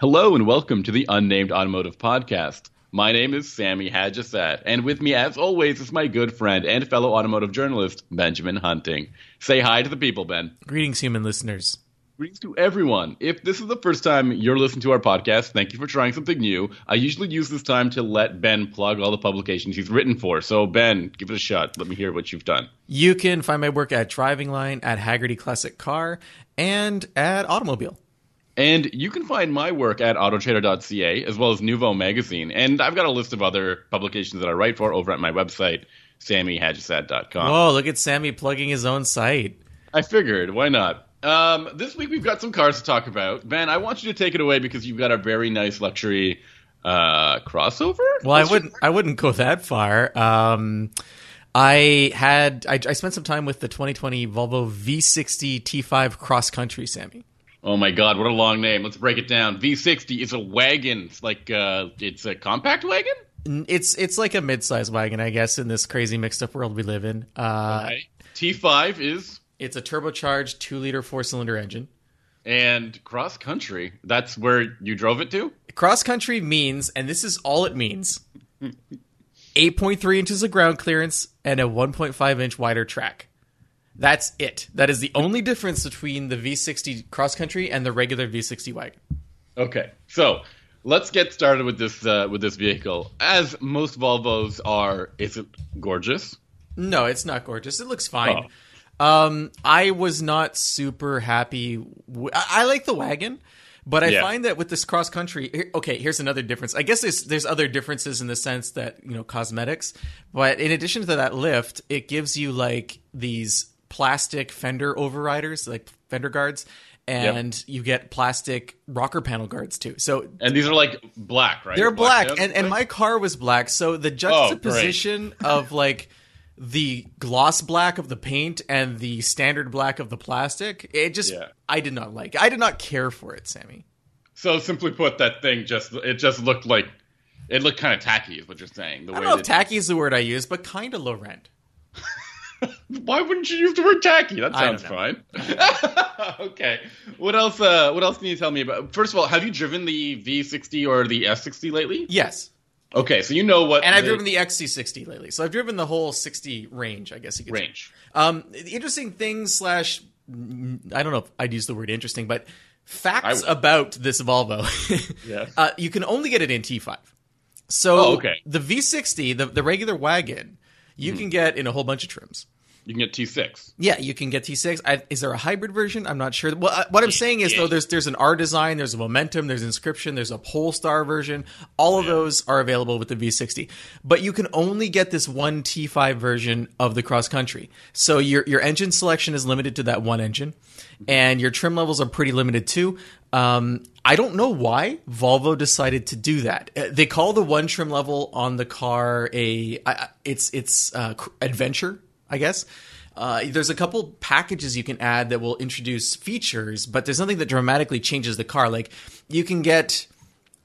Hello and welcome to the Unnamed Automotive Podcast. My name is Sammy Haj-Assaad, and with me, as always, is my good friend and fellow automotive journalist, Benjamin Hunting. Say hi to the people, Ben. Greetings, human listeners. Greetings to everyone. If this is the first time you're listening to our podcast, thank you for trying something new. I usually use this time to let Ben plug all the publications he's written for. So, Ben, give it a shot. Let me hear what you've done. You can find my work at Driving Line, at Hagerty Classic Car, and at Automobile. And you can find my work at autotrader.ca as well as Nuvo Magazine. And I've got a list of other publications that I write for over at my website, sammyhajassaad.com. Whoa, look at Sammy plugging his own site. I figured, why not? Um, this week we've got some cars to talk about. Ben, I want you to take it away because you've got a very nice luxury uh, crossover. Well, I wouldn't. I wouldn't go that far. Um, I had. I, I spent some time with the 2020 Volvo V60 T5 Cross Country, Sammy. Oh my God, what a long name! Let's break it down. V60 is a wagon. It's like uh, it's a compact wagon. It's it's like a mid-sized wagon, I guess, in this crazy mixed-up world we live in. Uh, Okay. T5 is It's a turbocharged two-liter four-cylinder engine. and cross country. That's where you drove it to. Cross country means, and this is all it means, 8.3 inches of ground clearance and a 1.5 inch wider track. That's it. That is the only difference between the V60 cross country and the regular V60 wagon. Okay, so let's get started with this uh, with this vehicle. As most Volvos are, is it gorgeous? No, it's not gorgeous. It looks fine. Um, I was not super happy. W- I, I like the wagon, but I Yeah. find that with this cross country, okay, here's another difference. I guess there's there's other differences in the sense that you know cosmetics, but in addition to that lift, it gives you like these plastic fender overriders, like fender guards. And you get plastic rocker panel guards too. So And these are like black, right? they're black, down? and, and my car was black. So the Oh, juxtaposition of like the gloss black of the paint and the standard black of the plastic, it just Yeah. I did not like. I did not care for it, Sammy. So simply put, that thing just it just looked like it looked kind of tacky, is what you're saying. The I way don't know if tacky is the word I use, but kind of low rent. Why wouldn't you use the word tacky? That sounds fine. okay. What else? Uh, what else can you tell me about? First of all, have you driven the V60 or the S60 lately? Yes, Okay, so you know what. and I've driven the XC60 lately, so I've driven the whole 60 range. I guess you could say. range. Um, the interesting thing slash I don't know if I'd use the word interesting, but facts would. about this Volvo. Yes. uh, you can only get it in T5. So Oh, okay. the V60, the the regular wagon, you Hmm. can get in a whole bunch of trims. You can get T6. Yeah, you can get T6. I, is there a hybrid version? I'm not sure. Well, uh, what I'm saying is Yeah. though, there's there's an R design, there's a Momentum, there's Inscription, there's a Polestar version. All of those are available with the V60, but you can only get this one T5 version of the cross country. So your your engine selection is limited to that one engine, and your trim levels are pretty limited too. Um, I don't know why Volvo decided to do that. Uh, They call the one trim level on the car a it's it's uh, adventure, I guess. Uh, there's a couple packages you can add that will introduce features, but there's nothing that dramatically changes the car. Like you can get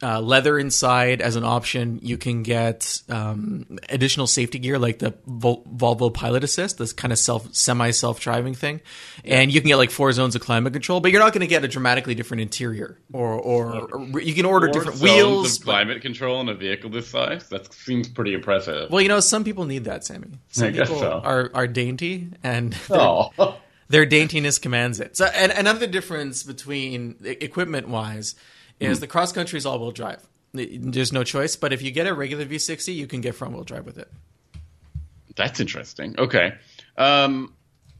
uh, leather inside as an option. You can get um, additional safety gear like the Vol- Volvo Pilot Assist, this kind of self semi self driving thing, and you can get like four zones of climate control. But you're not going to get a dramatically different interior, or or, or you can order Four different zones wheels. but- climate control in a vehicle this size. That seems pretty impressive. well, you know, some people need that, Sammy. Some I guess people so. are are dainty and oh. their daintiness commands it. So, and another difference between equipment is the cross country is all wheel drive. There's no choice. But if you get a regular V60, you can get front wheel drive with it. That's interesting. Okay. Um,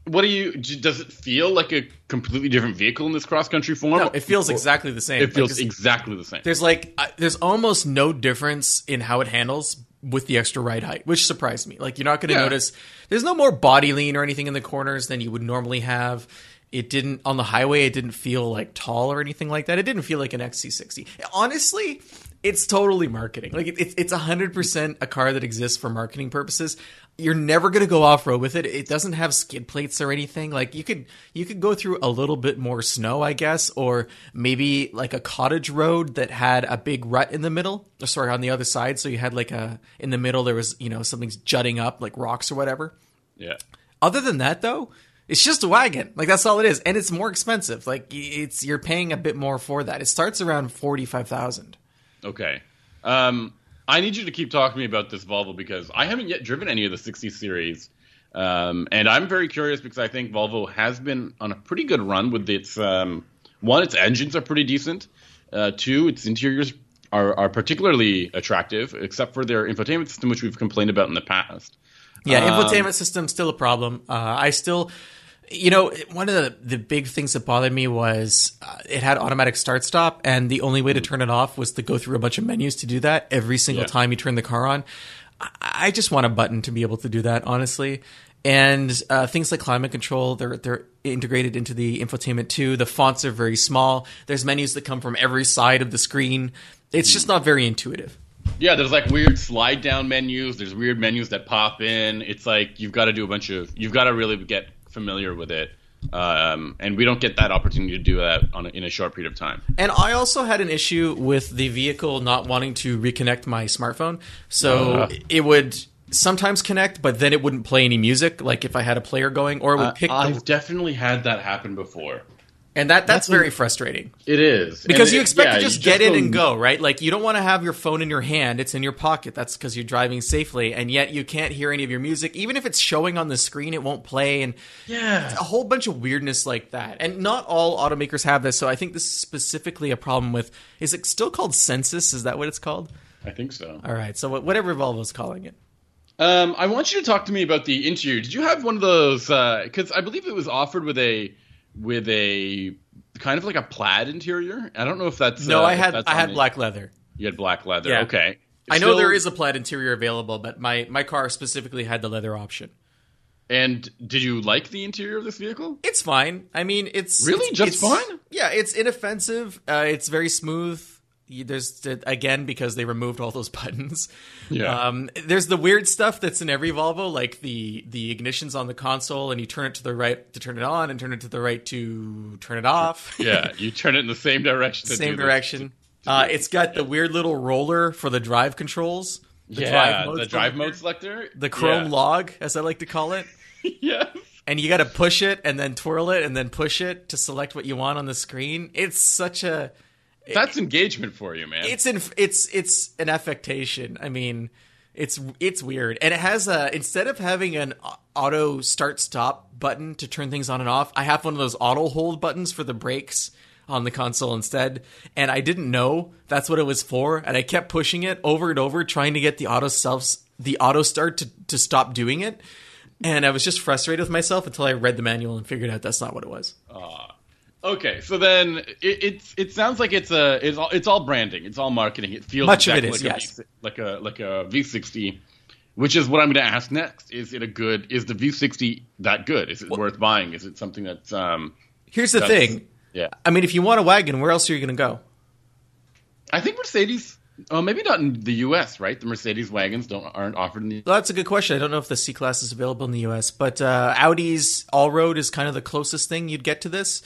what do you? Does it feel like a completely different vehicle in this cross country form? No, it feels exactly the same. It feels Like, exactly the same. there's like uh, there's almost no difference in how it handles with the extra ride height, which surprised me. Like you're not going to Yeah. notice there's no more body lean or anything in the corners than you would normally have. It didn't on the highway. It didn't feel like tall or anything like that. It didn't feel like an XC60. Honestly, it's totally marketing. Like it, it's it's hundred percent a car that exists for marketing purposes. You're never going to go off road with it. It doesn't have skid plates or anything. Like you could you could go through a little bit more snow, I guess, or maybe like a cottage road that had a big rut in the middle. Or sorry, on the other side. So you had like a in the middle there was you know something's jutting up like rocks or whatever. yeah. Other than that, though, It's just a wagon. Like that's all it is, and it's more expensive. Like it's you're paying a bit more for that. It starts around forty five thousand. Okay. Um, I need you to keep talking to me about this Volvo because I haven't yet driven any of the 60 series. Um, and I'm very curious because I think Volvo has been on a pretty good run with its um, one, its engines are pretty decent. Uh, two, its interiors are, are particularly attractive, except for their infotainment system, which we've complained about in the past. Yeah, Um, infotainment system still a problem. Uh, I still, you know, one of the, the big things that bothered me was uh, it had automatic start stop, and the only way to turn it off was to go through a bunch of menus to do that every single Yeah. time you turn the car on. I, I just want a button to be able to do that, honestly. And uh, things like climate control, they're they're integrated into the infotainment too. The fonts are very small. There's menus that come from every side of the screen. It's just not very intuitive. Yeah, there's like weird slide down menus. There's weird menus that pop in. It's like you've got to do a bunch of. You've got to really get familiar with it, um, and we don't get that opportunity to do that on a, in a short period of time. And I also had an issue with the vehicle not wanting to reconnect my smartphone. So Uh. it would sometimes connect, but then it wouldn't play any music, like if I had a player going, or it would pick. Uh, I've the, definitely had that happen before. And that that's that's very a- frustrating It is because And you it- expect yeah, to you just get in and go, right? Like you don't want to have your phone in your hand; it's in your pocket. That's because you're driving safely, and yet you can't hear any of your music, even if it's showing on the screen. It won't play, and Yeah, a whole bunch of weirdness like that. And not all automakers have this, so I think this is specifically a problem with. Is it still called Sensus? Is that what it's called? I think so. All right, so wh- whatever Volvo's calling it. Um, I want you to talk to me about the interior. Did you have one of those? Because I believe it was offered with a with a kind of like a plaid interior. I don't know if that's No, uh, I had I had the- black leather. You had black leather. Yeah. Okay. I know there is a plaid interior available, but my my car specifically had the leather option. And did you like the interior of this vehicle? It's fine. I mean, it's Really? it's- Just it's- fine? Yeah, it's inoffensive. Uh, it's very smooth. There's again because they removed all those buttons. Yeah. Um, there's the weird stuff that's in every Volvo, like the the ignition's on the console, and you turn it to the right to turn it on, and turn it to the right to turn it off. Yeah, you turn it in the same direction. to Same direction. Uh, it's got the weird little roller for the drive controls. The yeah, mode's the drive mode selector. the chrome yeah. log, as I like to call it. yes. And you got to push it and then twirl it and then push it to select what you want on the screen. It's such a That's engagement for you, man. it's in it's it's an affectation. I mean, it's it's weird. And it has a instead of having an auto start stop button to turn things on and off, I have one of those auto hold buttons for the brakes on the console instead. And I didn't know that's what it was for, and I kept pushing it over and over trying to get the auto self the auto start to to stop doing it. And I was just frustrated with myself until I read the manual and figured out that's not what it was. Okay, so then it, it's it sounds like it's a it's all, it's all branding, it's all marketing. It feels Much of it exactly is, like yes. a V, like a like a V60, which is what I'm going to ask next. Is it a good? Is the V60 that good? Is it worth buying? Is it something that's um? Here's the That's- thing. Yeah, I mean, if you want a wagon, where else are you going to go? I think Mercedes. Oh, maybe not in the U.S. Right? The Mercedes wagons don't aren't offered in the. Well, that's a good question. I don't know if the C class is available in the US, but uh, Audi's Allroad is kind of the closest thing you'd get to this.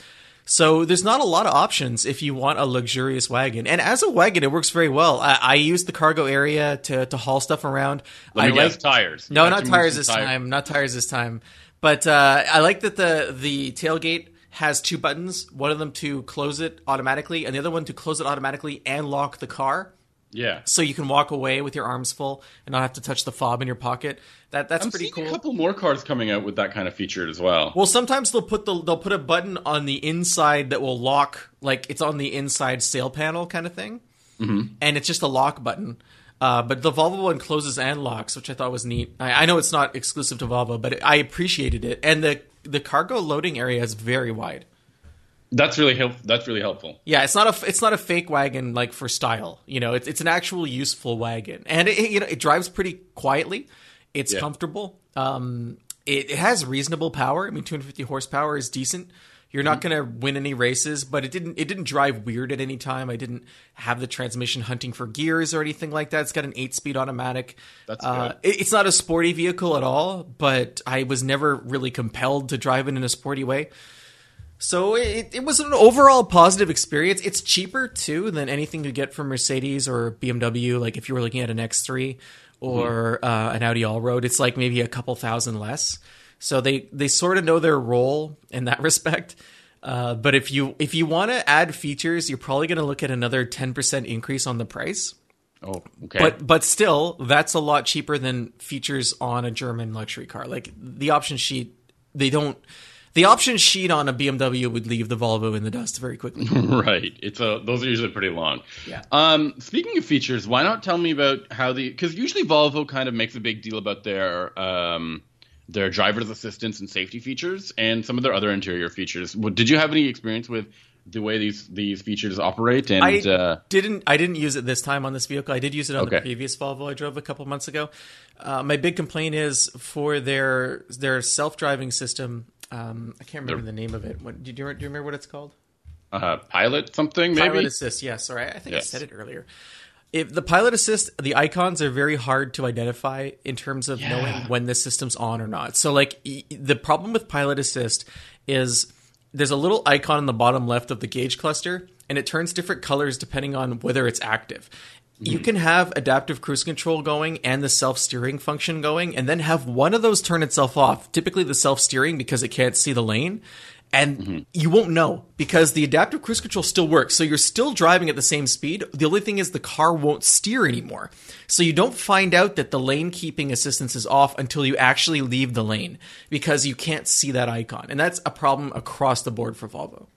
So there's not a lot of options if you want a luxurious wagon. And as a wagon, it works very well. I, I use the cargo area to, to haul stuff around. Let I me guess, like tires. no, You not tires this tire- time. Not tires this time. But uh, I like that the the tailgate has two buttons. One of them to close it automatically, and the other one to close it automatically and lock the car Yeah, so you can walk away with your arms full and not have to touch the fob in your pocket. That that's I'm pretty cool. a couple more cards coming out with that kind of feature as well. Well, sometimes they'll put the they'll put a button on the inside that will lock, like it's on the inside sail panel kind of thing, mm-hmm. and it's just a lock button. Uh, but the Volvo one closes and locks, which I thought was neat. I, I know it's not exclusive to Volvo, but I appreciated it. And the the cargo loading area is very wide. That's really help. That's really helpful. Yeah, it's not a it's not a fake wagon like for style. You know, it's it's an actual useful wagon, and it, it, you know it drives pretty quietly. It's Yeah. comfortable. Um, it, it has reasonable power. I mean, 250 horsepower is decent. You're not Mm-hmm. going to win any races, but it didn't it didn't drive weird at any time. I didn't have the transmission hunting for gears or anything like that. It's got an eight speed automatic. That's uh, good. it- it's not a sporty vehicle at all, but I was never really compelled to drive it in a sporty way. So it, it was an overall positive experience. It's cheaper too than anything you get from Mercedes or BMW. Like if you were looking at an X3 or uh, an Audi Allroad, it's like maybe a couple thousand less. So they they sort of know their role in that respect. Uh, but if you if you want to add features, you're probably going to look at another 10% increase on the price. Oh, okay. But but still, that's a lot cheaper than features on a German luxury car. Like the option sheet, they don't. The option sheet on a BMW would leave the Volvo in the dust very quickly. right. It's a those are usually pretty long. Yeah. Um, speaking of features, why not tell me about how the because usually Volvo kind of makes a big deal about their um their driver's assistance and safety features and some of their other interior features. Did you have any experience with the way these these features operate? And I uh, didn't. I didn't use it this time on this vehicle. I did use it on the previous Volvo I drove a couple months ago. Uh, my big complaint is for their their self driving system. Um, I can't remember the name of it. What, do, you, do you remember what it's called? uh, pilot something maybe. Pilot Assist. Yes, sorry. I think Yes. I said it earlier. If the Pilot Assist, the icons are very hard to identify in terms of Yeah. knowing when the system's on or not. So, like, the problem with Pilot Assist is there's a little icon in the bottom left of the gauge cluster, and it turns different colors depending on whether it's active. You can have adaptive cruise control going and the self steering function going, and then have one of those turn itself off. Typically, the self steering because it can't see the lane, and mm-hmm. you won't know because the adaptive cruise control still works. So you're still driving at the same speed. The only thing is the car won't steer anymore. So you don't find out that the lane keeping assistance is off until you actually leave the lane because you can't see that icon. And that's a problem across the board for Volvo.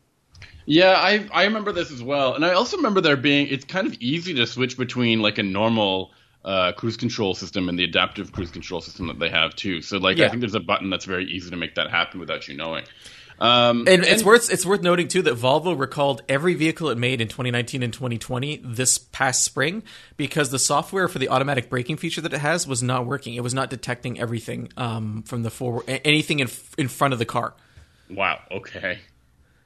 Yeah, I I remember this as well, and I also remember there being it's kind of easy to switch between like a normal uh, cruise control system and the adaptive cruise control system that they have too. So like Yeah. I think there's a button that's very easy to make that happen without you knowing. Um, And it's worth it's worth noting too that Volvo recalled every vehicle it made in 2019 and 2020 this past spring because the software for the automatic braking feature that it has was not working. It was not detecting everything um, from the forward anything in in front of the car. wow. Okay.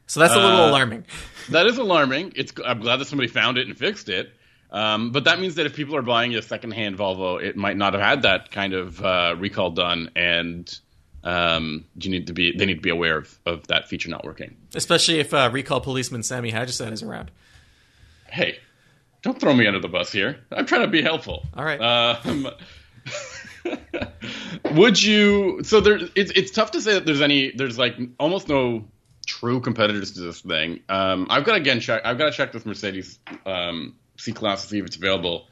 So that's a little Uh, alarming. That is alarming. It's I'm glad that somebody found it and fixed it. Um, but that means that if people are buying a secondhand Volvo, it might not have had that kind of uh, recall done, and um, you need to be they need to be aware of, of that feature not working. Especially if uh, recall policeman Sammy Haj-Assaad is around. Hey, don't throw me under the bus here. I'm trying to be helpful. All right. Um, would you? So there, it's it's tough to say that there's any. There's like almost no true competitors to this thing. Um, I've got to again check. I've got to check this Mercedes um, C class to see if it's available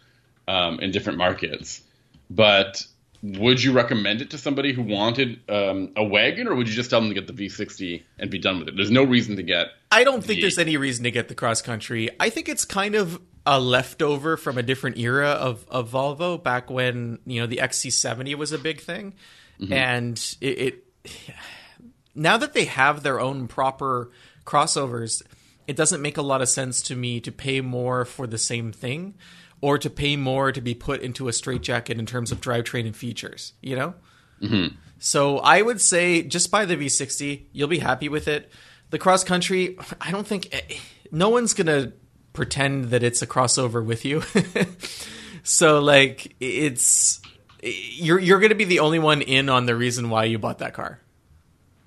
um, in different markets. But would you recommend it to somebody who wanted um, a wagon, or would you just tell them to get the V60 and be done with it? There's no reason to get. I don't think Yeah. there's any reason to get the cross country. I think it's kind of a leftover from a different era of, of Volvo back when you know the XC70 was a big thing, and it, it now that they have their own proper crossovers, it doesn't make a lot of sense to me to pay more for the same thing or to pay more to be put into a straitjacket in terms of drivetrain and features. You know. So I would say just buy the V60. You'll be happy with it. The cross country, I don't think eh, no one's gonna pretend that it's a crossover with you. so like it's you're you're gonna be the only one in on the reason why you bought that car.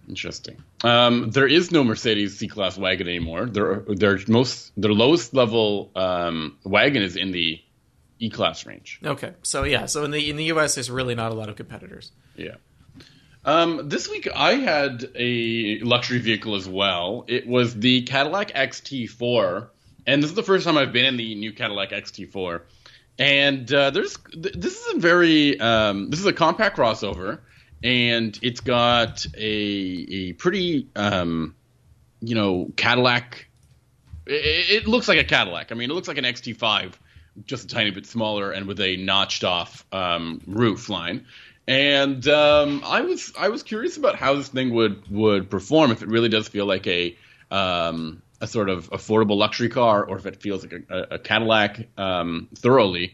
Interesting. Um, there is no Mercedes C-Class wagon anymore. Their their most their lowest level um, wagon is in the E-Class range. Okay, so yeah, so in the in the US, there's really not a lot of competitors. Yeah. Um, this week I had a luxury vehicle as well. It was the Cadillac XT4, and this is the first time I've been in the new Cadillac XT4. And uh, there's th- this is a very um, this is a compact crossover, and it's got a a pretty um, you know Cadillac. It, it looks like a Cadillac. I mean, it looks like an XT5, just a tiny bit smaller and with a notched off um, roof line. And um, I was I was curious about how this thing would would perform if it really does feel like a um, a sort of affordable luxury car or if it feels like a, a Cadillac um, thoroughly.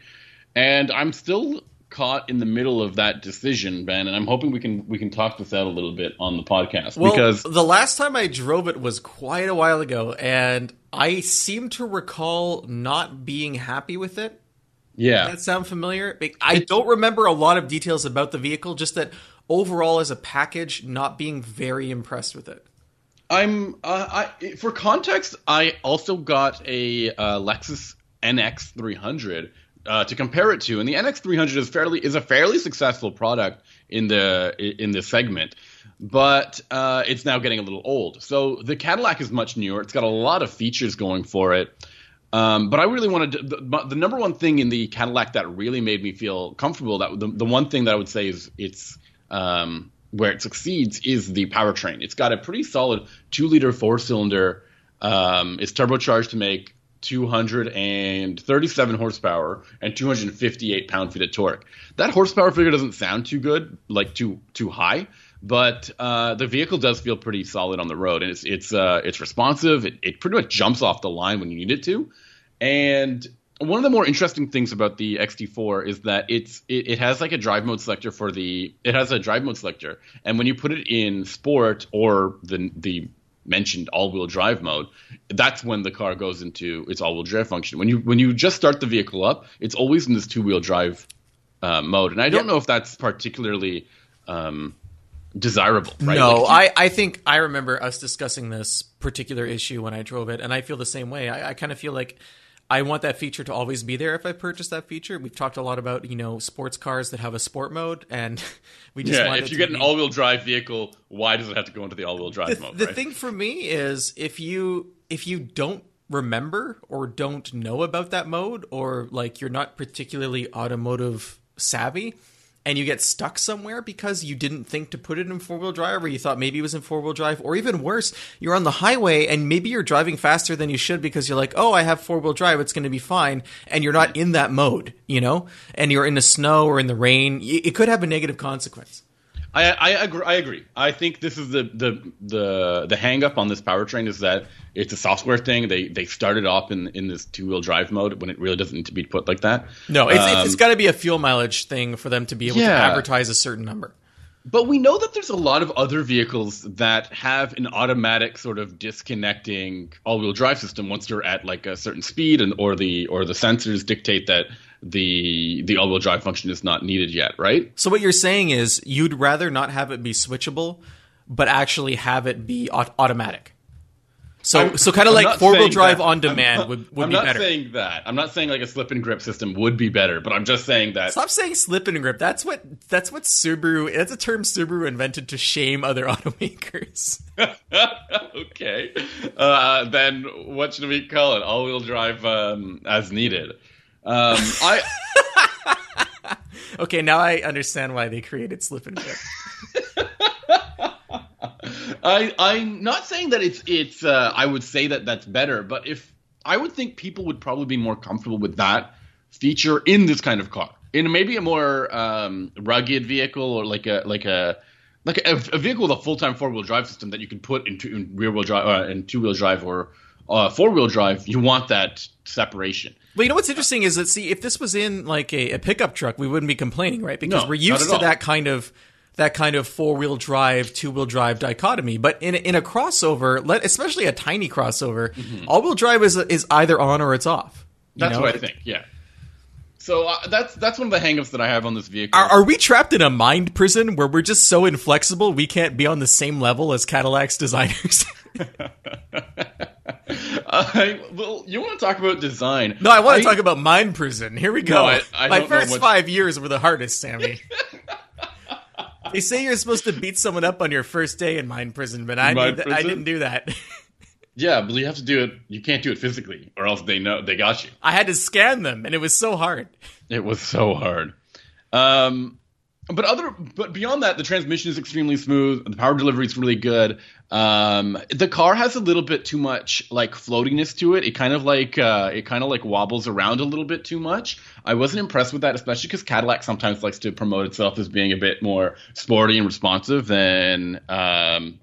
And I'm still caught in the middle of that decision, Ben, and I'm hoping we can we can talk this out a little bit on the podcast Well, because the last time I drove it was quite a while ago, and I seem to recall not being happy with it. yeah, Does that sound familiar? I don't remember a lot of details about the vehicle, just that overall as a package, not being very impressed with it. I'm uh, I for context, I also got a uh, Lexus NX 300 uh, to compare it to, and the NX 300 is fairly is a fairly successful product in the in the segment. but uh, it's now getting a little old. So the Cadillac is much newer. It's got a lot of features going for it. Um, but I really wanted to, the, the, number one thing in the Cadillac that really made me feel comfortable that the, the one thing that I would say is it's um, where it succeeds is the powertrain. It's got a pretty solid two liter four cylinder. Um, it's turbocharged to make 237 horsepower and 258 pound feet of torque. That horsepower figure doesn't sound too good, like too too high, but uh, the vehicle does feel pretty solid on the road, and it's it's uh, it's responsive. It, it pretty much jumps off the line when you need it to, and one of the more interesting things about the XT4 is that it's it, it, has like a drive mode selector for the it has a drive mode selector, and when you put it in sport or the the mentioned all-wheel drive mode, that's when the car goes into its all-wheel drive function. When you when you just start the vehicle up, it's always in this two-wheel drive uh, mode, and I don't yep. know if that's particularly um, desirable. Right? No, like, I I think I remember us discussing this particular issue when I drove it, and I feel the same way. I, I kind of feel like I want that feature to always be there if I purchase that feature. We've talked a lot about you know sports cars that have a sport mode, and we just yeah. If you get be... an all-wheel drive vehicle, why does it have to go into the all-wheel drive the, mode? The right? thing for me is if you if you don't remember or don't know about that mode, or like you're not particularly automotive savvy, and you get stuck somewhere because you didn't think to put it in four wheel drive or you thought maybe it was in four wheel drive, or even worse, you're on the highway and maybe you're driving faster than you should because you're like, oh, I have four wheel drive, it's going to be fine. And you're not in that mode, you know, and you're in the snow or in the rain. It could have a negative consequence. I, I agree. I agree. I think this is the the the the hang up on this powertrain is that it's a software thing. They they started off in in this two wheel drive mode when it really doesn't need to be put like that. No, it's um, it's got to be a fuel mileage thing for them to be able yeah. to advertise a certain number. But we know that there's a lot of other vehicles that have an automatic sort of disconnecting all-wheel drive system once you're at like a certain speed and or the or the sensors dictate that the the all-wheel drive function is not needed yet, right? So what you're saying is you'd rather not have it be switchable, but actually have it be automatic. So, I'm, so kind of like four wheel drive that. on demand I'm, would, would I'm be not better. saying that. I'm not saying like a slip and grip system would be better, but I'm just saying that. Stop saying slip and grip. That's what that's what Subaru. That's a term Subaru invented to shame other automakers. okay, uh, then what should we call it? All wheel drive um, as needed. Um, I. okay, now I understand why they created slip and grip. I I'm not saying that it's it's. Uh, I would say that that's better, but if I would think people would probably be more comfortable with that feature in this kind of car, in maybe a more um, rugged vehicle or like a like a like a, a vehicle with a full time four wheel drive system that you can put into in rear wheel drive uh, and two wheel drive or uh, four wheel drive. You want that separation. But you know what's interesting is that see if this was in like a, a pickup truck, we wouldn't be complaining, right? Because no, we're used to all. that kind of that kind of four wheel drive, two wheel drive dichotomy. But in a, in a crossover, let, especially a tiny crossover, mm-hmm. all wheel drive is is either on or it's off. That's know? what I think. Yeah. So uh, that's that's one of the hangups that I have on this vehicle. Are, are, we trapped in a mind prison where we're just so inflexible we can't be on the same level as Cadillac's designers? I, well, you want to talk about design? No, I want to talk about mind prison. Here we go. No, I, I My first five years were the hardest, Sammy. they say you're supposed to beat someone up on your first day in mind prison, but I did, I didn't do that. yeah, but you have to do it. You can't do it physically, or else they know they got you. I had to scan them, and it was so hard. It was so hard. Um, but other, but beyond that, the transmission is extremely smooth. The power delivery is really good. Um, the car has a little bit too much like floatiness to it. It kind of like uh, it kind of like wobbles around a little bit too much. I wasn't impressed with that, especially because Cadillac sometimes likes to promote itself as being a bit more sporty and responsive than um,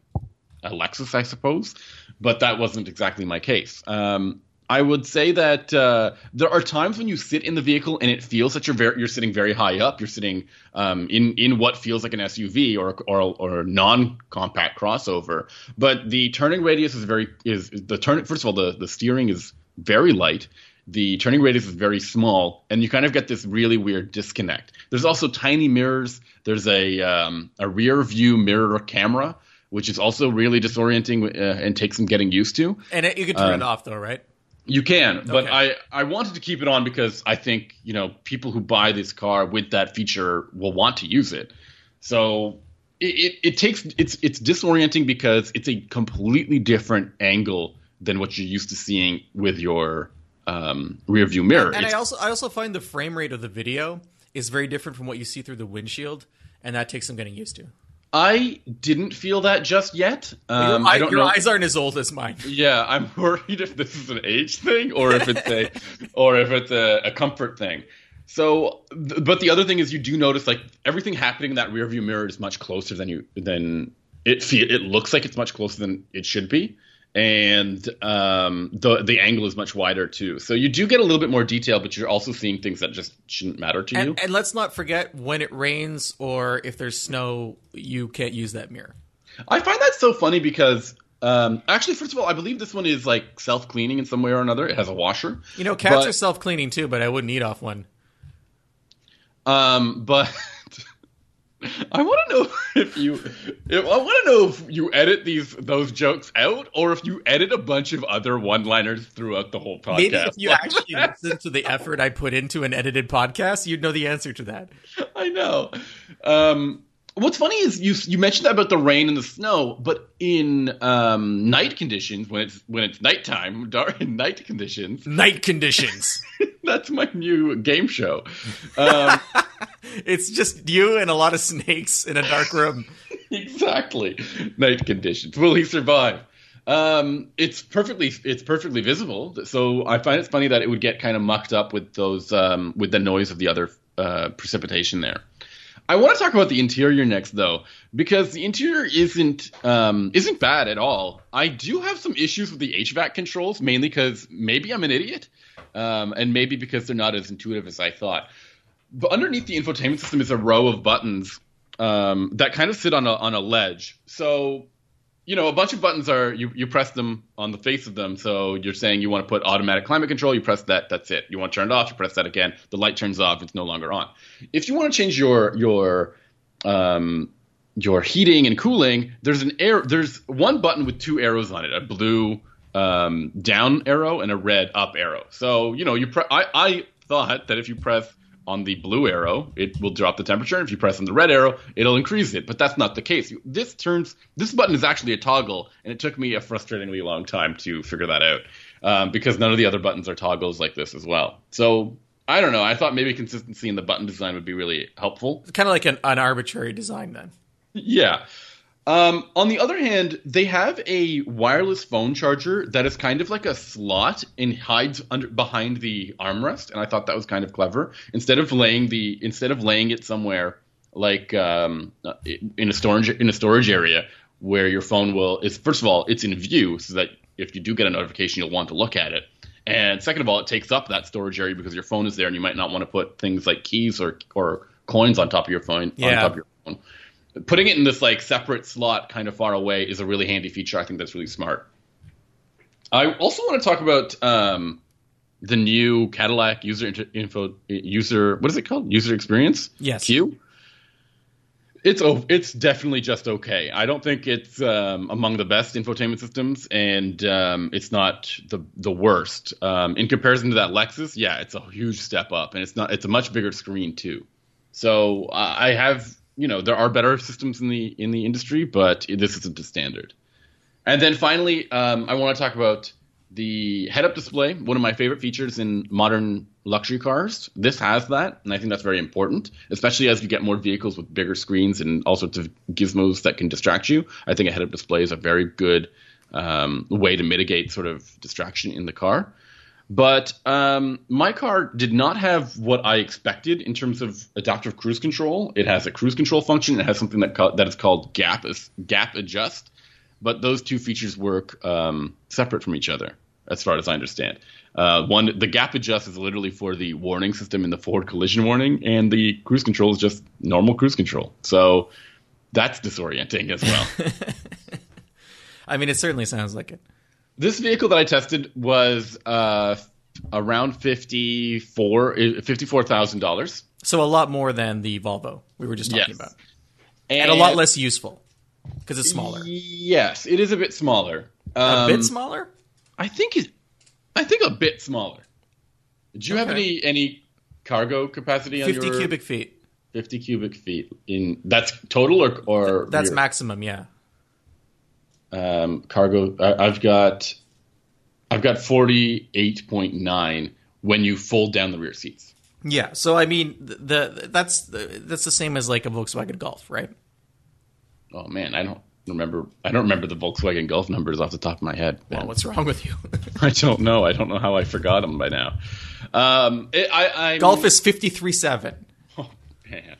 a Lexus, I suppose. But that wasn't exactly my case. Um, I would say that uh, there are times when you sit in the vehicle and it feels that you're very, you're sitting very high up. You're sitting um, in in what feels like an SUV or or, or non-compact crossover. But the turning radius is very is the turn. First of all, the the steering is very light. The turning radius is very small, and you kind of get this really weird disconnect. There's also tiny mirrors. There's a um, a rear view mirror camera, which is also really disorienting uh, and takes some getting used to. And it, you can turn um, it off though, right? You can, but okay. I, I wanted to keep it on because I think you know people who buy this car with that feature will want to use it. So it, it, it takes it's it's disorienting because it's a completely different angle than what you're used to seeing with your um, rear view mirror. And It's- I also I also find the frame rate of the video is very different from what you see through the windshield, and that takes some getting used to. I didn't feel that just yet. Um, your I don't your know. eyes aren't as old as mine. Yeah, I'm worried if this is an age thing or if it's a or if it's a, a comfort thing. So, th- but the other thing is, you do notice like everything happening in that rear view mirror is much closer than you than it feel. It looks like it's much closer than it should be, and um, the the angle is much wider too. So you do get a little bit more detail, but you're also seeing things that just shouldn't matter to you. And, and let's not forget when it rains or if there's snow, you can't use that mirror. I find that so funny because. Um, actually, first of all, I believe this one is like self cleaning in some way or another. It has a washer. You know, cats But- are self cleaning too, but I wouldn't eat off one. Um, but I want to know if you, if, I want to know if you edit these those jokes out, or if you edit a bunch of other one-liners throughout the whole podcast. Maybe if you actually listen to the effort I put into an edited podcast, you'd know the answer to that. I know. Um, what's funny is you you mentioned that about the rain and the snow, but in um, night conditions, when it's when it's nighttime, dark in night conditions, Night conditions. that's my new game show. Um, it's just you and a lot of snakes in a dark room. exactly. Night conditions. Will he survive? Um it's perfectly it's perfectly visible. So i find it's funny that it would get kind of mucked up with those um with the noise of the other uh precipitation there i want to talk about the interior next though because the interior isn't um isn't bad at all i do have some issues with the hvac controls mainly because maybe i'm an idiot um and maybe because they're not as intuitive as i thought but underneath the infotainment system is a row of buttons um, that kind of sit on a on a ledge. So, you know, a bunch of buttons are you you press them on the face of them. So you're saying you want to put automatic climate control, you press that, that's it. You want to turn it off, you press that again. The light turns off, it's no longer on. If you want to change your your um, your heating and cooling, there's an air there's one button with two arrows on it, a blue um, down arrow and a red up arrow. So you know you pre- I I thought that if you press on the blue arrow, it will drop the temperature. And if you press on the red arrow, it'll increase it. But that's not the case. This turns this button is actually a toggle, and it took me a frustratingly long time to figure that out um, because none of the other buttons are toggles like this as well. So I don't know. I thought maybe consistency in the button design would be really helpful. It's kind of like an, an arbitrary design then. Yeah. Um, on the other hand, they have a wireless phone charger that is kind of like a slot and hides under behind the armrest, and I thought that was kind of clever. Instead of laying the instead of laying it somewhere like um, in a storage in a storage area where your phone will is first of all it's in view so that if you do get a notification you'll want to look at it. And second of all, it takes up that storage area because your phone is there and you might not want to put things like keys or or coins on top of your phone on top of your phone putting it in this like separate slot kind of far away is a really handy feature. I think that's really smart. I also want to talk about um, the new Cadillac user inter- info user what is it called user experience Yes. Q. It's it's definitely just okay. I don't think it's um, among the best infotainment systems, and um, it's not the the worst um, in comparison to that Lexus. Yeah, it's a huge step up, and it's not. It's a much bigger screen too. So uh, I have you know there are better systems in the in the industry, but this isn't the standard. And then finally, um, I want to talk about the head-up display. One of my favorite features in modern luxury cars. This has that, and I think that's very important, especially as you get more vehicles with bigger screens and all sorts of gizmos that can distract you. I think a head-up display is a very good um, way to mitigate sort of distraction in the car. But um, my car did not have what I expected in terms of adaptive cruise control. It has a cruise control function. It has something that ca- that is called gap gap adjust. But those two features work um, separate from each other, as far as I understand. Uh, one, the gap adjust is literally for the warning system in the forward collision warning, and the cruise control is just normal cruise control. So that's disorienting as well. I mean, it certainly sounds like it. This vehicle that I tested was uh, around fifty-four, fifty-four thousand dollars, So a lot more than the Volvo we were just talking Yes. about, and a lot less useful because it's smaller. Yes, it is a bit smaller. a Um, bit smaller. I think it. I think a bit smaller. Do you have any any cargo capacity on Fifty your? cubic feet. 50 cubic feet in that's total or or That's rear? maximum, yeah. Um, cargo. I, I've got I've got 48.9 when you fold down the rear seats. Yeah. So I mean, the, the that's the, that's the same as like a Volkswagen Golf, right? Oh man, I don't remember. I don't remember the Volkswagen Golf numbers off the top of my head. Well, what's wrong with you? I don't know. I don't know how I forgot them by now. Um, it, I, I Golf is fifty three seven. Oh, man.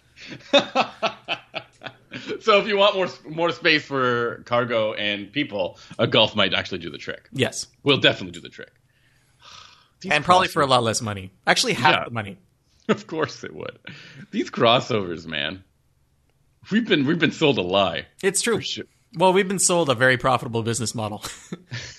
so if you want more more space for cargo and people, a Golf might actually do the trick. Yes, Will definitely do the trick. These and probably for a lot less money. Actually, half Yeah. the money. Of course it would. These crossovers, man. We've been we've been sold a lie. It's true. sure. Well, we've been sold a very profitable business model.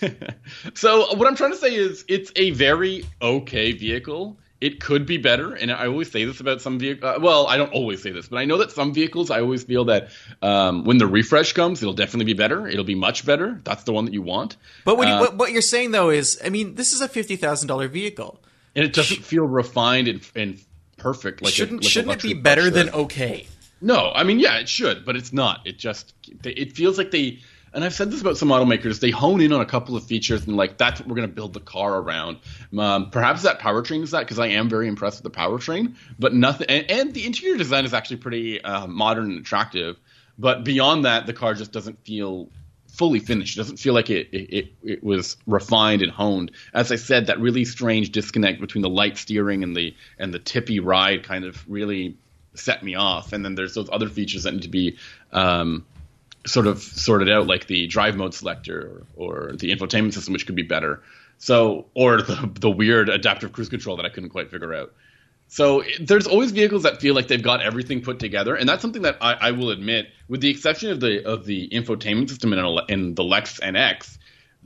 so what I'm trying to say is it's a very okay vehicle. It could be better, and I always say this about some vehicles. Uh, well, I don't always say this, but I know that some vehicles, I always feel that um, when the refresh comes, it'll definitely be better. It'll be much better. That's the one that you want, but what, you, Uh, what what you're saying though is, I mean, this is a fifty thousand dollar vehicle. and it doesn't feel refined and, and perfect. Like shouldn't like shouldn't it be better than okay? No, I mean, yeah, it should, but it's not. It just it feels like they, and I've said this about some automakers, they hone in on a couple of features and like that's what we're going to build the car around. Um, perhaps that powertrain is that because I am very impressed with the powertrain, but nothing. And, and the interior design is actually pretty uh, modern and attractive, but beyond that, the car just doesn't feel fully finished. It doesn't feel like it, it, it, it was refined and honed. As I said, that really strange disconnect between the light steering and the and the tippy ride kind of really set me off. And then there's those other features that need to be um, sort of sorted out, like the drive mode selector or, or the infotainment system, which could be better. So, or the the weird adaptive cruise control that I couldn't quite figure out. So there's always vehicles that feel like they've got everything put together, and that's something that I, I will admit, with the exception of the of the infotainment system in, in the Lex NX,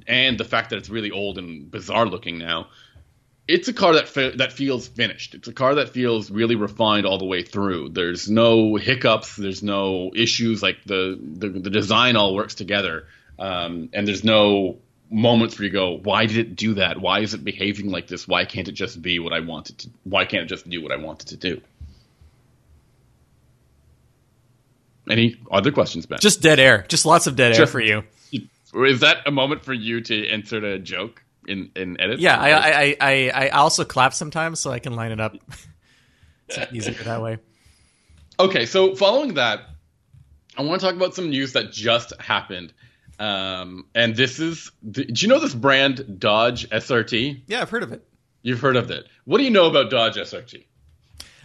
and the fact that it's really old and bizarre looking now, it's a car that fe- that feels finished. It's a car that feels really refined all the way through. There's no hiccups. There's no issues. Like the the, the design all works together, um, and there's no moments where you go, "Why did it do that? Why is it behaving like this? Why can't it just be what I wanted to? Why can't it just do what I wanted to do?" Any other questions, Ben? Just dead air. Just lots of dead air Just- for you. is that a moment for you to insert a joke in in edit? Yeah, I, I, I, I, I also clap sometimes so I can line it up. it's easier that way. Okay, so following that, I want to talk about some news that just happened. Um, and this is, do you know this brand Dodge SRT? Yeah, I've heard of it. You've heard of it. What do you know about Dodge SRT?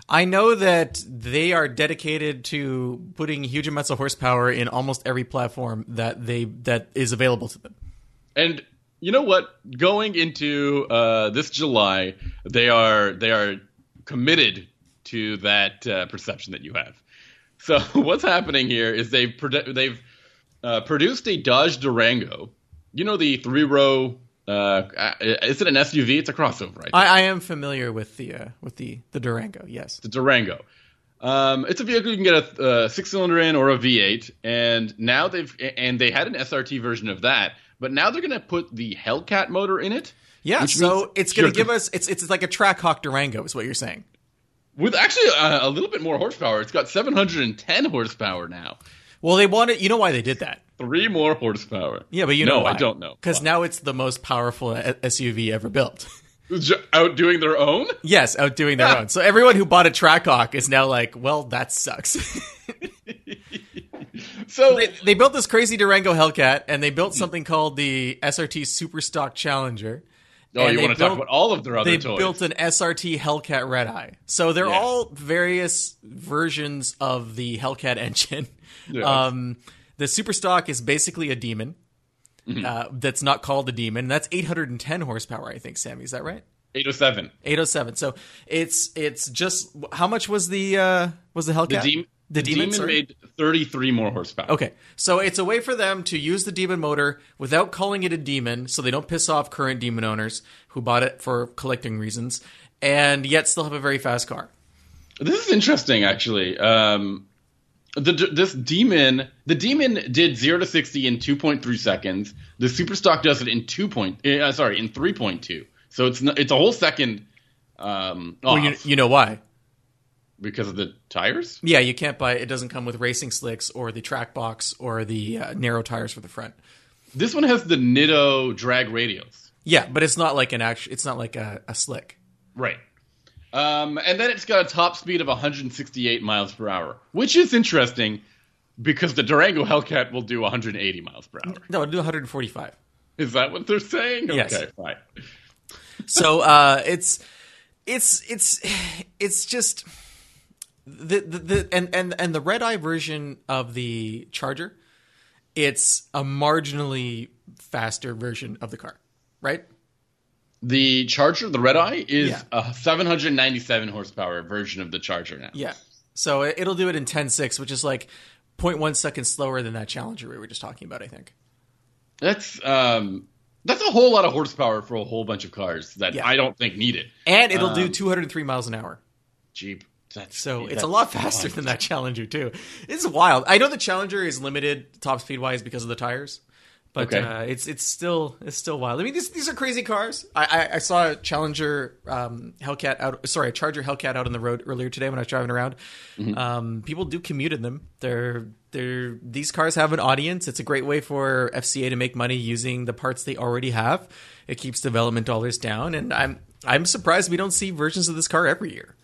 I know that they are dedicated to putting huge amounts of horsepower in almost every platform that they that is available to them. And you know what? Going into uh, this July, they are they are committed to that uh, perception that you have. So what's happening here is they've produ- they've uh, produced a Dodge Durango. You know the three row. Uh, is it an SUV? It's a crossover, right? I, I am familiar with the uh, with the the Durango. Yes. the Durango. Um, it's a vehicle you can get a uh, six cylinder in or a V8, and now they've and they had an SRT version of that, but now they're going to put the Hellcat motor in it. Yeah. So it's going to give us it's it's like a Trackhawk Durango is what you're saying. with actually a, a little bit more horsepower. It's got 710 horsepower now. Well, they wanted. You know why they did that? Three more horsepower. Yeah, but you no, know why? I don't know. Because now it's the most powerful uh, SUV ever built. Outdoing their own. yes, outdoing their own. So everyone who bought a Trackhawk is now like, well, that sucks. So they, they built this crazy Durango Hellcat, and they built something called the SRT Superstock Challenger. oh, you want to talk about all of their other They toys? They built an SRT Hellcat Redeye. So they're Yeah. all various versions of the Hellcat engine. Yes. Um, the Superstock is basically a demon. Mm-hmm. Uh, that's not called a demon. That's 810 horsepower, I think. Sammy, is that right? 807. 807. So it's it's just how much was the uh, was the The, Hellcat? The demon, sorry? made 33 more horsepower. Okay, so it's a way for them to use the demon motor without calling it a demon, so they don't piss off current demon owners who bought it for collecting reasons, and yet still have a very fast car. This is interesting, actually. Um, the this demon, the demon did zero to sixty in two point three seconds. The superstock does it in two point, uh, sorry, in three point two. So it's it's a whole second um, Well, you, you know why? Because of the tires. Yeah, you can't buy it. Doesn't come with racing slicks or the track box or the uh, narrow tires for the front. This one has the Nitto drag radials. Yeah, but it's not like an actual. It's not like a, a slick. Right. Um, and then it's got a top speed of 168 miles per hour, which is interesting because the Durango Hellcat will do 180 miles per hour. No, it'll do 145. Is that what they're saying? Yes. Okay, fine. So uh, it's it's it's it's just the, the the and and and the Redeye version of the Charger. It's a marginally faster version of the car, right? The Charger, the Redeye, is Yeah. a 797 horsepower version of the Charger now. Yeah. So it- it'll do it in 10.6, which is like 0.1 seconds slower than that Challenger we were just talking about, I think. That's um, that's a whole lot of horsepower for a whole bunch of cars that Yeah. I don't think need it. And it'll do Um, 203 miles an hour. Jeep. That's, So it's a lot faster than that Challenger too. It's wild. I know the Challenger is limited top speed wise because of the tires, but Okay. uh, it's it's still it's still wild. I mean these these are crazy cars. I I, I saw a Challenger um, Hellcat out. Sorry, a Charger Hellcat out on the road earlier today when I was driving around. Mm-hmm. Um, people do commute in them. They're they're these cars have an audience. It's a great way for FCA to make money using the parts they already have. It keeps development dollars down, and I'm I'm surprised we don't see versions of this car every year.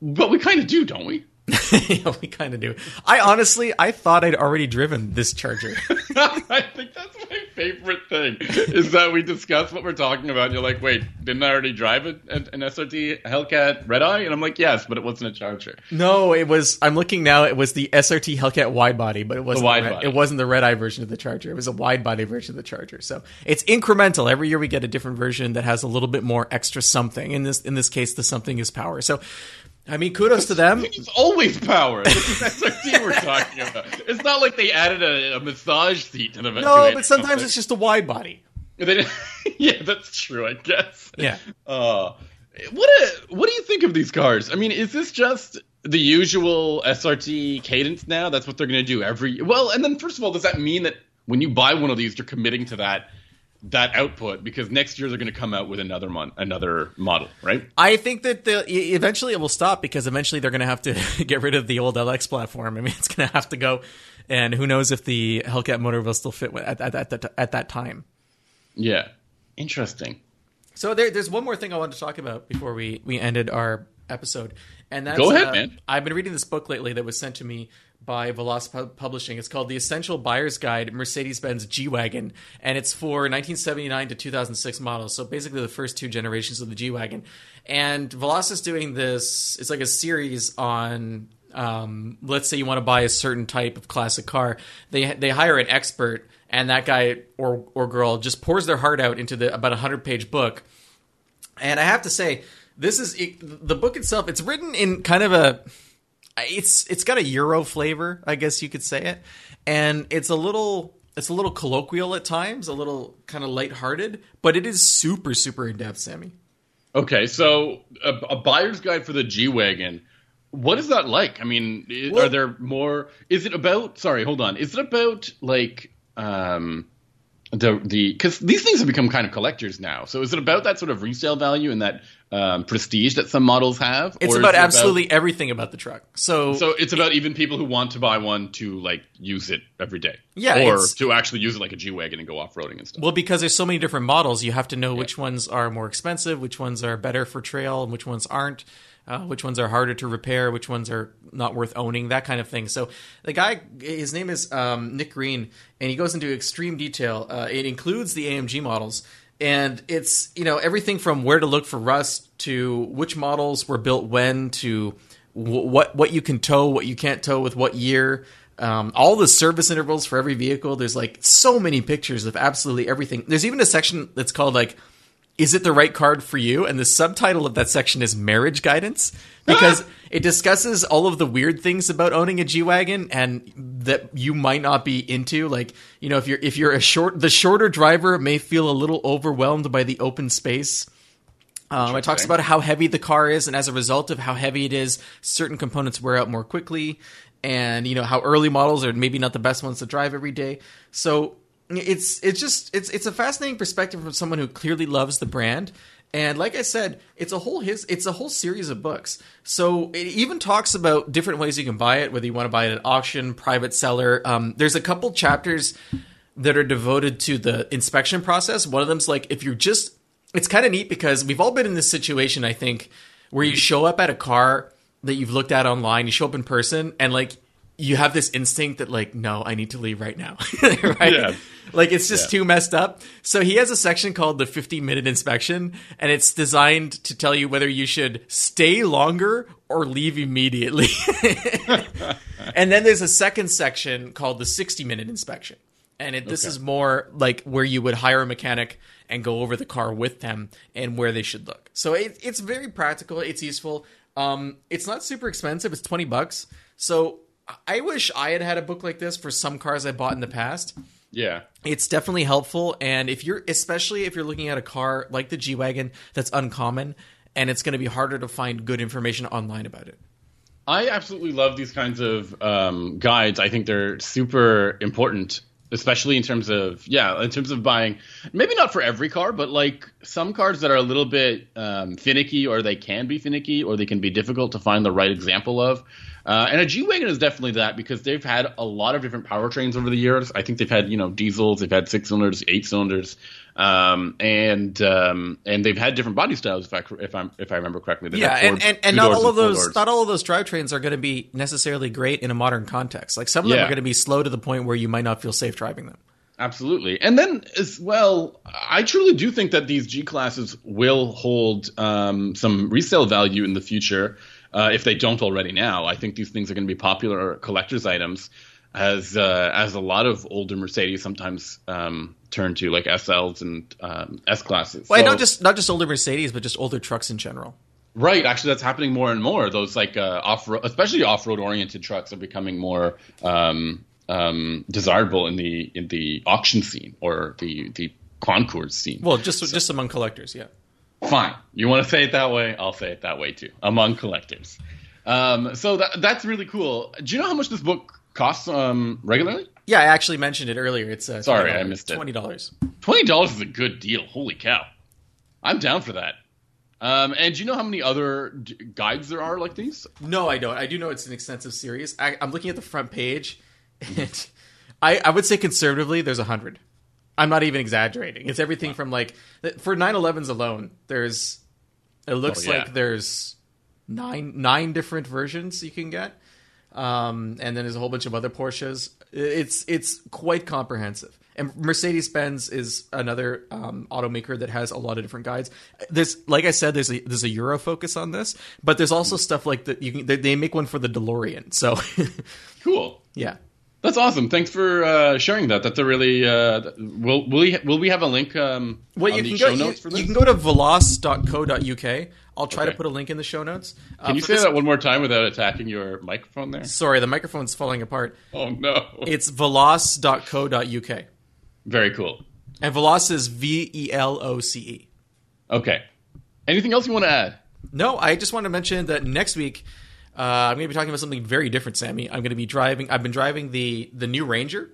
But we kind of do, don't we? yeah, we kind of do. I honestly, I thought I'd already driven this Charger. I think that's my favorite thing is that we discuss what we're talking about. And you're like, wait, didn't I already drive it, an, an SRT Hellcat Redeye? And I'm like, yes, but it wasn't a Charger. no, it was. I'm looking now. It was the SRT Hellcat wide body, but it wasn't wide red- body. It wasn't the Redeye version of the Charger. It was a wide body version of the Charger. So it's incremental. Every year we get a different version that has a little bit more extra something. In this in this case, the something is power. So. I mean, kudos to them. It's always power. This is SRT we're talking about. It's not like they added a, a massage seat to the No, but sometimes it's just a wide body. yeah, that's true. I guess. Yeah. Uh, what a, what do you think of these cars? I mean, is this just the usual SRT cadence now? That's what they're going to do every. Well, and then first of all, does that mean that when you buy one of these, you're committing to that that output because next year they're going to come out with another mon- another model, right? I think that the, eventually it will stop because eventually they're going to have to get rid of the old LX platform. I mean, it's going to have to go, and who knows if the Hellcat motor will still fit at, at, at, at, at that time. Yeah, interesting. So there, there's one more thing I wanted to talk about before we, we ended our episode, and that's Go ahead, uh, man. I've been reading this book lately that was sent to me by Veloce Publishing. It's called The Essential Buyer's Guide Mercedes-Benz G-Wagon, and it's for 1979 to 2006 models. So basically, the first two generations of the G-Wagon. And Veloce is doing this. It's like a series on. Um, let's say you want to buy a certain type of classic car. They they hire an expert, and that guy or or girl just pours their heart out into the about a hundred page book. And I have to say, this is the book itself. It's written in kind of a it's it's got a euro flavor, I guess you could say it, and it's a little it's a little colloquial at times, a little kind of lighthearted, but it is super super in depth, Sami. Okay, so a, a buyer's guide for the G wagon. What is that like? I mean, i- Well- are there more? Is it about? Sorry, hold on. Is it about like um the the because these things have become kind of collectors now. So is it about that sort of resale value and that um, prestige that some models have? It's about it absolutely everything about the truck. So, so it's about even people who want to buy one to like use it every day, Yeah, or to actually use it like a G wagon and go off roading and stuff. well, because there's so many different models, you have to know which ones are more expensive, which ones are better for trail, and which ones aren't. Uh, which ones are harder to repair, which ones are not worth owning, that kind of thing. So the guy, his name is um, Nick Green, and he goes into extreme detail. Uh, it includes the AMG models, and it's you know everything from where to look for rust to which models were built when to wh- what what you can tow, what you can't tow with what year. Um, all the service intervals for every vehicle. There's like so many pictures of absolutely everything. There's even a section that's called like is it the right card for you? And the subtitle of that section is marriage guidance because it discusses all of the weird things about owning a G wagon and that you might not be into. Like, you know, if you're if you're a short the shorter driver may feel a little overwhelmed by the open space. Um, it talks about how heavy the car is, and as a result of how heavy it is, certain components wear out more quickly, and you know how early models are maybe not the best ones to drive every day. So it's it's just it's it's a fascinating perspective from someone who clearly loves the brand And like I said, it's a whole his it's a whole series of books. So it even talks about different ways you can buy it, whether you want to buy it at auction, private seller. Um, there's a couple chapters that are devoted to the inspection process. One of them's like if you're just it's kind of neat because we've all been in this situation, I think, where you show up at a car that you've looked at online, you show up in person, and like you have this instinct that like, no, I need to leave right now. right? Yeah. Like it's just Yeah. too messed up. So he has a section called the 50 minute inspection, and it's designed to tell you whether you should stay longer or leave immediately. and then there's a second section called the 60 minute inspection. And it, this Okay. is more like where you would hire a mechanic and go over the car with them and where they should look. So it, it's very practical. It's useful. Um, it's not super expensive. It's 20 bucks. So I wish I had had a book like this for some cars I bought in the past Yeah. it's definitely helpful and if you're especially if you're looking at a car like the g-wagon that's uncommon and it's going to be harder to find good information online about it I absolutely love these kinds of um, guides. I think they're super important, especially in terms of yeah, in terms of buying. Maybe not for every car, but like some cars that are a little bit um, finicky, or they can be finicky, or they can be difficult to find the right example of. Uh, and a G wagon is definitely that because they've had a lot of different powertrains over the years. I think they've had you know diesels, they've had six cylinders, eight cylinders, um, and um, and they've had different body styles. If I if I if I remember correctly, They've yeah and, and, and not all of those doors. not all of those drivetrains are going to be necessarily great in a modern context like some of them Yeah. are going to be slow to the point where you might not feel safe driving them Absolutely. And then as well, I truly do think that these G classes will hold um, some resale value in the future uh, if they don't already now. I think these things are going to be popular collector's items as uh, as a lot of older Mercedes sometimes um, turn to like SLs and um, S classes. well So- not just not just older mercedes but just older trucks in general Right, actually, that's happening more and more. Those like uh, off road, especially off road oriented trucks, are becoming more um, um, desirable in the in the auction scene or the the concours scene. well just just among collectors yeah Fine, you want to say it that way? I'll say it that way too. Among collectors, um, so that that's really cool. Do you know how much this book costs um, regularly? yeah i actually mentioned it earlier it's uh, Sorry, I $20. missed it. $20 Twenty dollars is a good deal. Holy cow! I'm down for that. Um, and do you know how many other d- guides there are like these? No, I don't. I do know it's an extensive series. I, I'm looking at the front page, and I, I would say conservatively, there's a hundred. I'm not even exaggerating. It's everything from like for 911s alone. There's it looks Oh, yeah. like there's nine nine different versions you can get, um, and then there's a whole bunch of other Porsches. It's it's quite comprehensive. And Mercedes Benz is another um, automaker that has a lot of different guides. There's, like I said, there's a there's a Euro focus on this, but there's also stuff like that. You can they, they make one for the DeLorean. So, Cool. yeah, That's awesome. Thanks for uh, sharing that. That's a really. Uh, will will we will we have a link um, well, on you the can show go you, notes for this? you can go to veloce.co.uk. I'll try to put a link in the show notes. Uh, Can you say this- that one more time without attacking your microphone there? Sorry, the microphone's falling apart. Oh no! It's veloce.co.uk. Very cool. And Veloce is V E L O C E. Okay. Anything else you want to add? No, I just want to mention that next week uh, I'm going to be talking about something very different, Sami. I'm going to be driving. I've been driving the the new Ranger,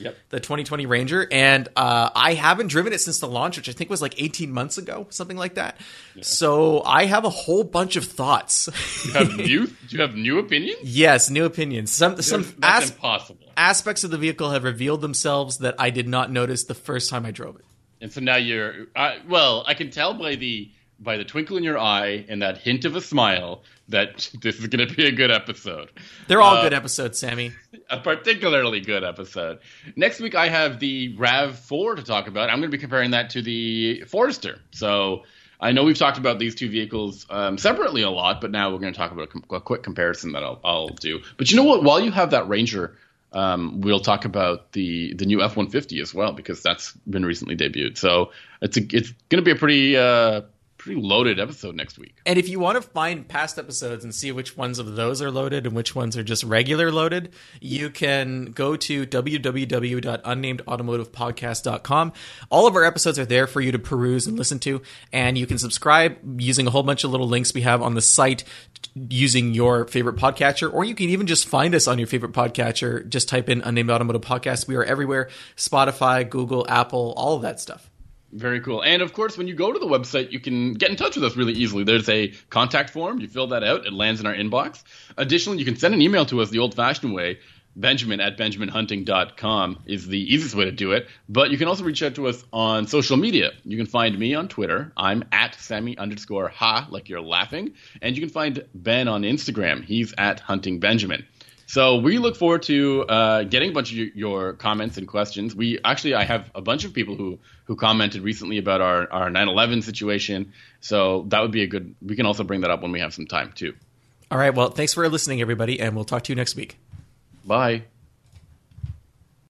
Yep. the 2020 Ranger, and uh, I haven't driven it since the launch, which I think was like 18 months ago, something like that. So I have a whole bunch of thoughts. You have new. do you have new opinions? yes, new opinions. Some some That's as- impossible. aspects of the vehicle have revealed themselves that I did not notice the first time I drove it. And so now you're. I well, I can tell by the by the twinkle in your eye and that hint of a smile that this is going to be a good episode. They're all Uh, good episodes, Sami. a particularly good episode. Next week, I have the RAV4 to talk about. I'm going to be comparing that to the Forester. So I know we've talked about these two vehicles um, separately a lot, but now we're going to talk about a, com- a quick comparison that I'll, I'll do. But you know what? While you have that Ranger, um, we'll talk about the the new F-150 as well because that's been recently debuted. So it's a, it's going to be a pretty uh, pretty loaded episode next week. And if you want to find past episodes and see which ones of those are loaded and which ones are just regular loaded, you can go to www.unnamedautomotivepodcast.com. All of our episodes are there for you to peruse and listen to, and you can subscribe using a whole bunch of little links we have on the site using your favorite podcatcher, or you can even just find us on your favorite podcatcher. Just type in Unnamed Automotive Podcast. We are everywhere Spotify, Google, Apple, all of that stuff. Very cool. And of course, when you go to the website, you can get in touch with us really easily. There's a contact form. You fill that out, it lands in our inbox. Additionally, you can send an email to us the old fashioned way. Benjamin at benjaminhunting.com is the easiest way to do it. But you can also reach out to us on social media. You can find me on Twitter. I'm at Sami underscore ha, like you're laughing. And you can find Ben on Instagram. He's at Hunting Benjamin. So we look forward to uh, getting a bunch of your comments and questions. We actually, I have a bunch of people who who commented recently about our our 9/11 situation. So that would be a good. We can also bring that up when we have some time too. All right. Well, thanks for listening, everybody, and we'll talk to you next week. Bye.